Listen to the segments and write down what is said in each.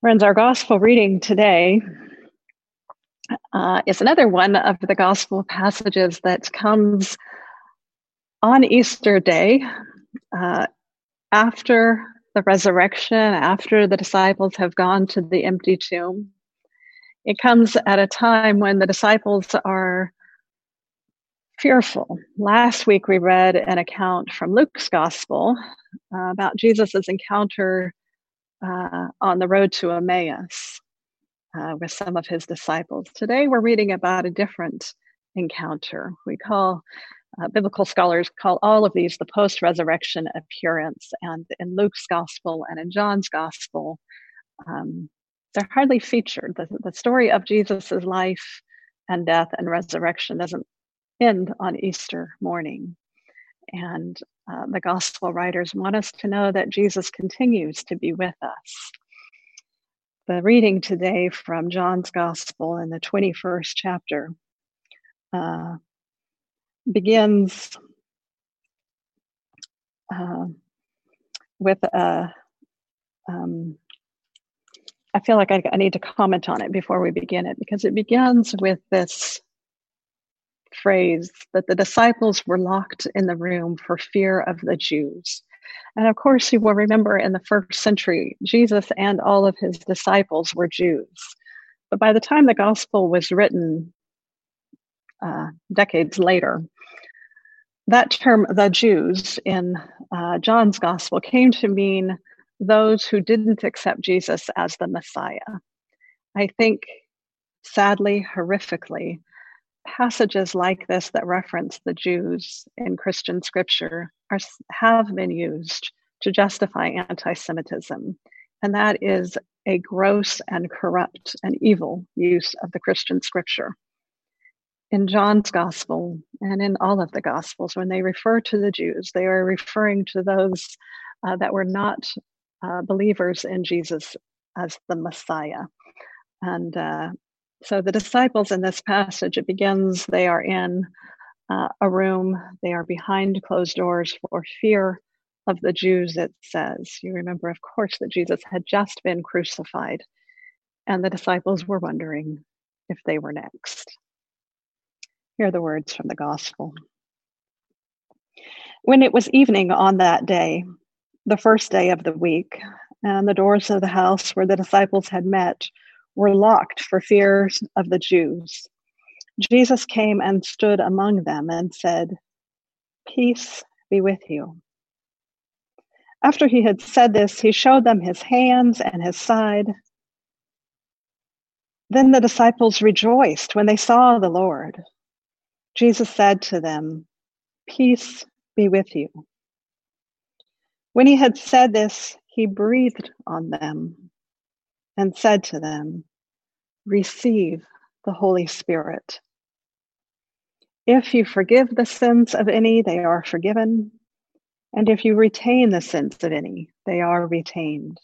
Friends, our gospel reading today uh, is another one of the gospel passages that comes on Easter Day uh, after the resurrection, after the disciples have gone to the empty tomb. It comes at a time when the disciples are fearful. Last week we read an account from Luke's gospel uh, about Jesus' encounter uh, on the road to Emmaus uh, with some of his disciples. Today we're reading about a different encounter. We call uh, biblical scholars call all of these the post resurrection appearance. And in Luke's gospel and in John's gospel, um, they're hardly featured. The, the story of Jesus' life and death and resurrection doesn't end on Easter morning. And uh, the gospel writers want us to know that Jesus continues to be with us. The reading today from John's Gospel in the 21st chapter uh, begins uh, with a. Um, I feel like I, I need to comment on it before we begin it because it begins with this phrase that the disciples were locked in the room for fear of the Jews. And of course, you will remember in the first century, Jesus and all of his disciples were Jews. But by the time the gospel was written, uh, decades later, that term, the Jews, in uh, John's gospel came to mean those who didn't accept Jesus as the Messiah. I think, sadly, horrifically, passages like this that reference the Jews in Christian scripture are, have been used to justify anti Semitism. And that is a gross and corrupt and evil use of the Christian scripture. In John's gospel and in all of the gospels, when they refer to the Jews, they are referring to those uh, that were not uh, believers in Jesus as the Messiah. And uh, so the disciples in this passage, it begins, they are in uh, a room, they are behind closed doors for fear of the Jews, it says. You remember, of course, that Jesus had just been crucified, and the disciples were wondering if they were next. Here are the words from the gospel. When it was evening on that day, the first day of the week, and the doors of the house where the disciples had met were locked for fear of the Jews. Jesus came and stood among them and said, Peace be with you. After he had said this, he showed them his hands and his side. Then the disciples rejoiced when they saw the Lord. Jesus said to them, Peace be with you. When he had said this, he breathed on them and said to them, receive the Holy Spirit. If you forgive the sins of any, they are forgiven. And if you retain the sins of any, they are retained.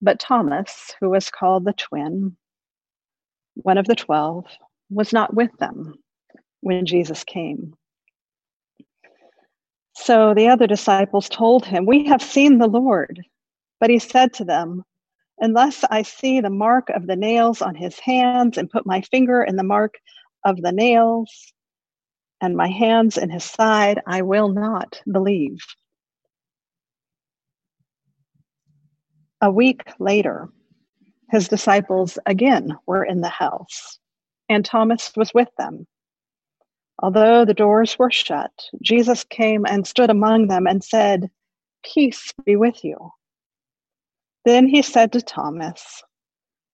But Thomas, who was called the twin, one of the twelve, was not with them when Jesus came. So the other disciples told him, We have seen the Lord. But he said to them, unless I see the mark of the nails on his hands and put my finger in the mark of the nails and my hands in his side, I will not believe. A week later, his disciples again were in the house, and Thomas was with them. Although the doors were shut, Jesus came and stood among them and said, Peace be with you. Then he said to Thomas,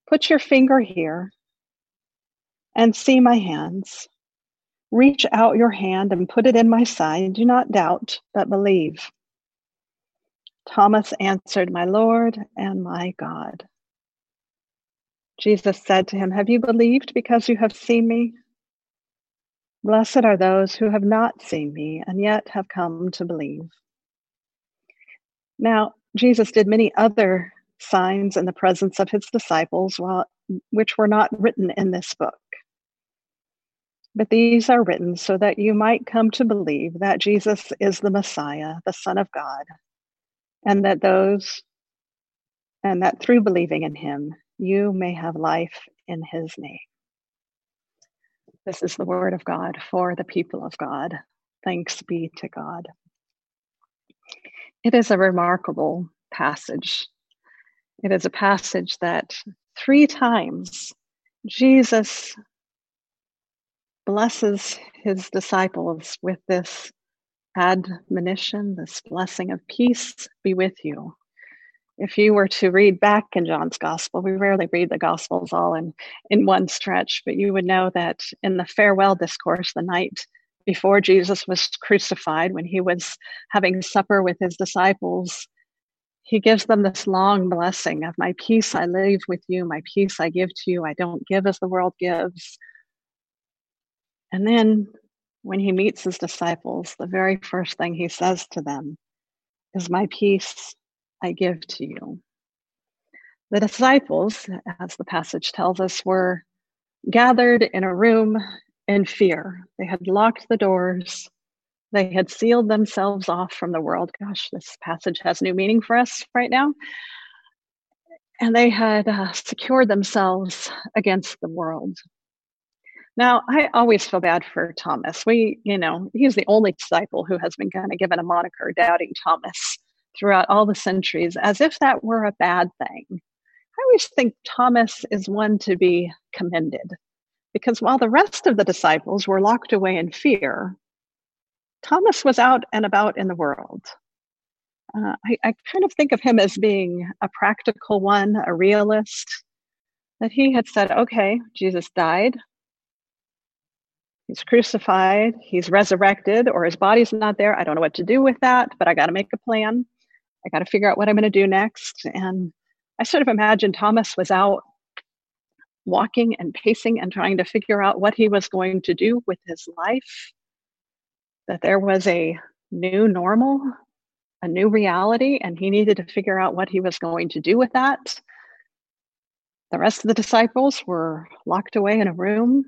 Put your finger here and see my hands. Reach out your hand and put it in my side. Do not doubt, but believe. Thomas answered, My Lord and my God. Jesus said to him, Have you believed because you have seen me? Blessed are those who have not seen me and yet have come to believe. Now, Jesus did many other signs in the presence of his disciples, which were not written in this book. But these are written so that you might come to believe that Jesus is the Messiah, the Son of God, and that those and that through believing in him, you may have life in his name. This is the word of God for the people of God. Thanks be to God. It is a remarkable passage. It is a passage that three times Jesus blesses his disciples with this admonition, this blessing of peace be with you. If you were to read back in John's gospel, we rarely read the gospels all in, in one stretch, but you would know that in the farewell discourse, the night before Jesus was crucified, when he was having supper with his disciples, he gives them this long blessing of my peace I leave with you, my peace I give to you. I don't give as the world gives. And then when he meets his disciples, the very first thing he says to them is, My peace I give to you. The disciples, as the passage tells us, were gathered in a room in fear. They had locked the doors, they had sealed themselves off from the world. Gosh, this passage has new meaning for us right now. And they had uh, secured themselves against the world. Now, I always feel bad for Thomas. We, you know, he's the only disciple who has been kind of given a moniker, Doubting Thomas, throughout all the centuries, as if that were a bad thing. I always think Thomas is one to be commended because while the rest of the disciples were locked away in fear, Thomas was out and about in the world. Uh, I, I kind of think of him as being a practical one, a realist, that he had said, okay, Jesus died, he's crucified, he's resurrected, or his body's not there. I don't know what to do with that, but I got to make a plan. I got to figure out what I'm going to do next. And I sort of imagine Thomas was out walking and pacing and trying to figure out what he was going to do with his life, that there was a new normal, a new reality, and he needed to figure out what he was going to do with that. The rest of the disciples were locked away in a room.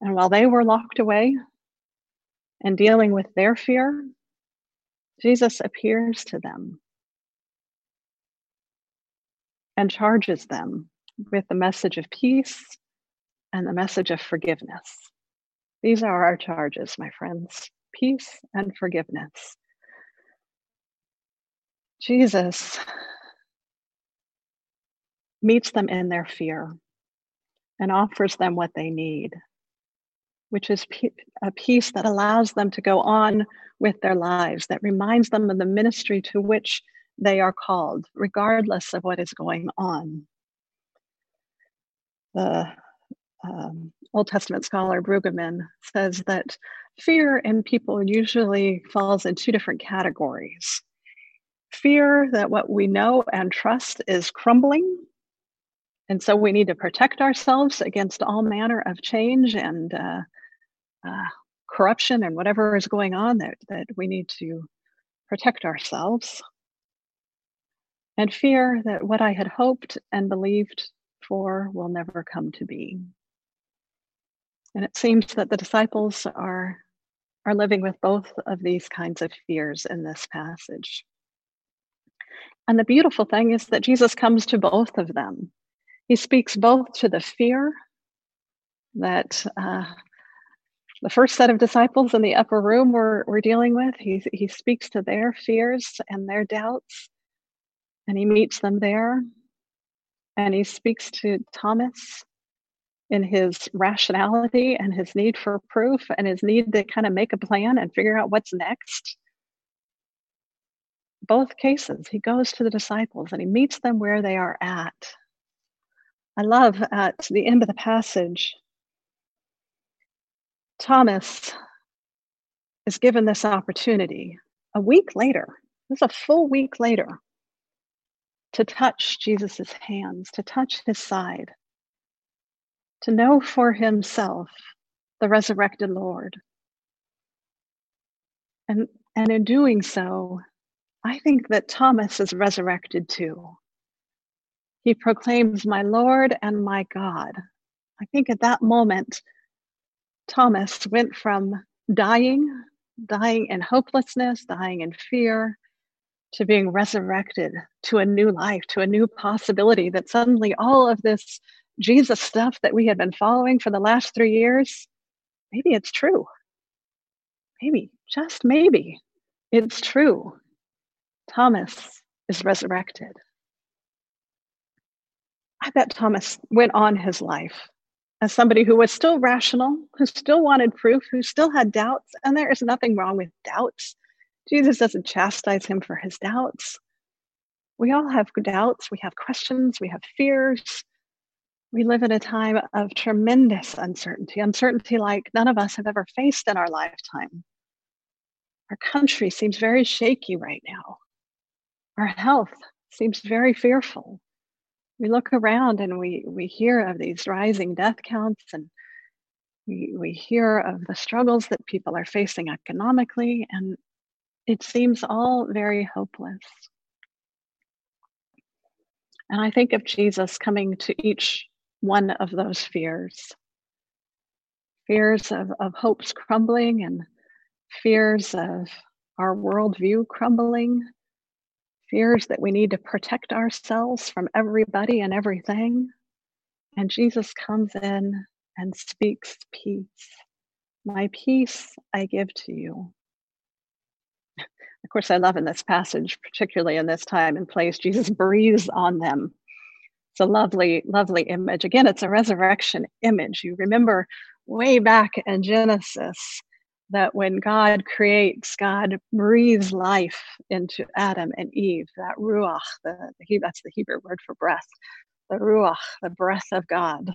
And while they were locked away and dealing with their fear, Jesus appears to them and charges them with the message of peace and the message of forgiveness. These are our charges, my friends peace and forgiveness. Jesus meets them in their fear and offers them what they need which is a peace that allows them to go on with their lives, that reminds them of the ministry to which they are called, regardless of what is going on. The um, Old Testament scholar Brueggemann says that fear in people usually falls in two different categories fear that what we know and trust is crumbling. And so we need to protect ourselves against all manner of change and uh, uh, corruption and whatever is going on that, that we need to protect ourselves and fear that what I had hoped and believed for will never come to be. And it seems that the disciples are, are living with both of these kinds of fears in this passage. And the beautiful thing is that Jesus comes to both of them. He speaks both to the fear that uh, the first set of disciples in the upper room we're, we're dealing with. He, he speaks to their fears and their doubts, and he meets them there. And he speaks to Thomas in his rationality and his need for proof and his need to kind of make a plan and figure out what's next. Both cases, he goes to the disciples and he meets them where they are at. I love at the end of the passage Thomas is given this opportunity a week later, this is a full week later, to touch Jesus' hands, to touch his side, to know for himself the resurrected Lord. And, and in doing so, I think that Thomas is resurrected too. He proclaims, My Lord and my God. I think at that moment, Thomas went from dying, dying in hopelessness, dying in fear, to being resurrected to a new life, to a new possibility that suddenly all of this Jesus stuff that we had been following for the last three years, maybe it's true. Maybe, just maybe, it's true. Thomas is resurrected. I bet Thomas went on his life as somebody who was still rational, who still wanted proof, who still had doubts. And there is nothing wrong with doubts. Jesus doesn't chastise him for his doubts. We all have doubts, we have questions, we have fears. We live in a time of tremendous uncertainty, uncertainty like none of us have ever faced in our lifetime. Our country seems very shaky right now. Our health seems very fearful we look around and we we hear of these rising death counts and we, we hear of the struggles that people are facing economically and it seems all very hopeless and i think of jesus coming to each one of those fears fears of, of hopes crumbling and fears of our worldview crumbling fears that we need to protect ourselves from everybody and everything. And Jesus comes in and speaks peace. My peace I give to you. Of course, I love in this passage, particularly in this time and place, Jesus breathes on them. It's a lovely, lovely image. Again, it's a resurrection image. You remember way back in Genesis, that when God creates, God breathes life into Adam and Eve. That ruach, the, the that's the Hebrew word for breath, the ruach, the breath of God,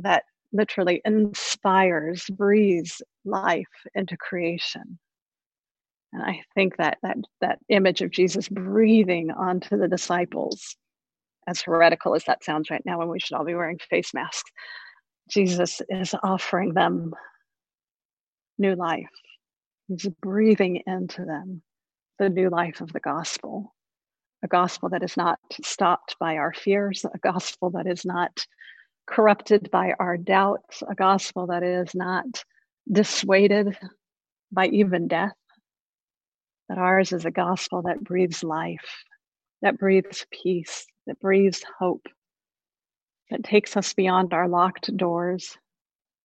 that literally inspires, breathes life into creation. And I think that that that image of Jesus breathing onto the disciples, as heretical as that sounds right now, when we should all be wearing face masks, Jesus is offering them new life. He's breathing into them the new life of the gospel, a gospel that is not stopped by our fears, a gospel that is not corrupted by our doubts, a gospel that is not dissuaded by even death. That ours is a gospel that breathes life, that breathes peace, that breathes hope, that takes us beyond our locked doors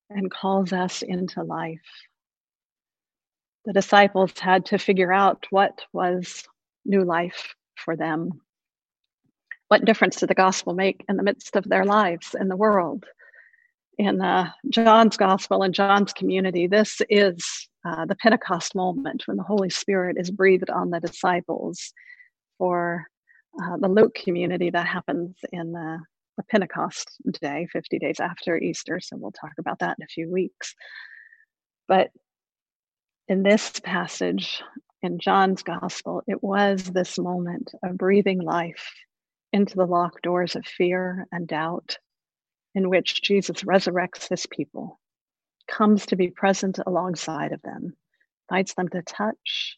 and calls us into life the disciples had to figure out what was new life for them. What difference did the gospel make in the midst of their lives in the world? In uh, John's gospel and John's community, this is uh, the Pentecost moment when the Holy Spirit is breathed on the disciples. For uh, the Luke community, that happens in the, the Pentecost day, 50 days after Easter. So we'll talk about that in a few weeks. But in this passage in John's gospel, it was this moment of breathing life into the locked doors of fear and doubt, in which Jesus resurrects his people, comes to be present alongside of them, invites them to touch,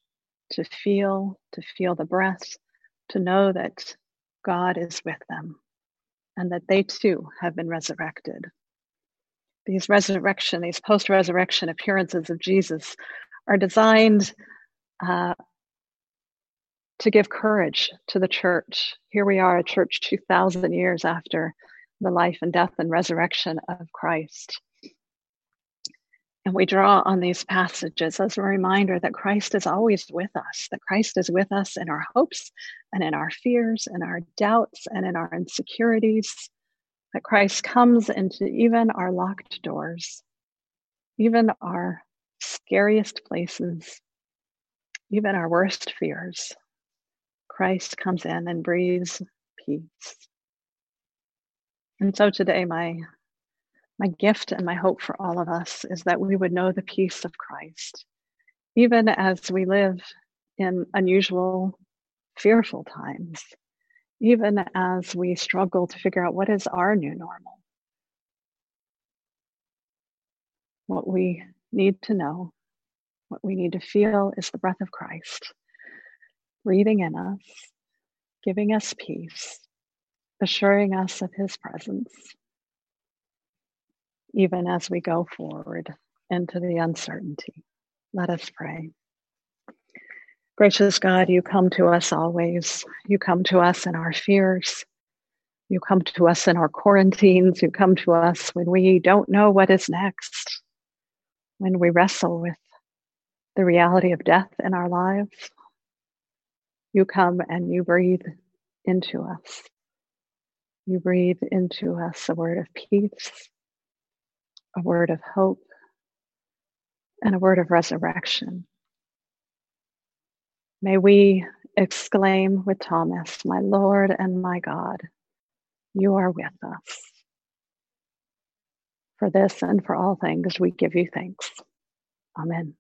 to feel, to feel the breath, to know that God is with them and that they too have been resurrected. These resurrection, these post resurrection appearances of Jesus are designed uh, to give courage to the church. Here we are, a church 2,000 years after the life and death and resurrection of Christ. And we draw on these passages as a reminder that Christ is always with us, that Christ is with us in our hopes and in our fears and our doubts and in our insecurities, that Christ comes into even our locked doors, even our scariest places, even our worst fears, Christ comes in and breathes peace. And so today, my my gift and my hope for all of us is that we would know the peace of Christ, even as we live in unusual, fearful times, even as we struggle to figure out what is our new normal. What we need to know, what we need to feel is the breath of Christ breathing in us, giving us peace, assuring us of his presence, even as we go forward into the uncertainty. Let us pray. Gracious God, you come to us always. You come to us in our fears. You come to us in our quarantines. You come to us when we don't know what is next, when we wrestle with the reality of death in our lives. You come and you breathe into us. You breathe into us a word of peace, a word of hope, and a word of resurrection. May we exclaim with Thomas, My Lord and my God, you are with us. For this and for all things, we give you thanks. Amen.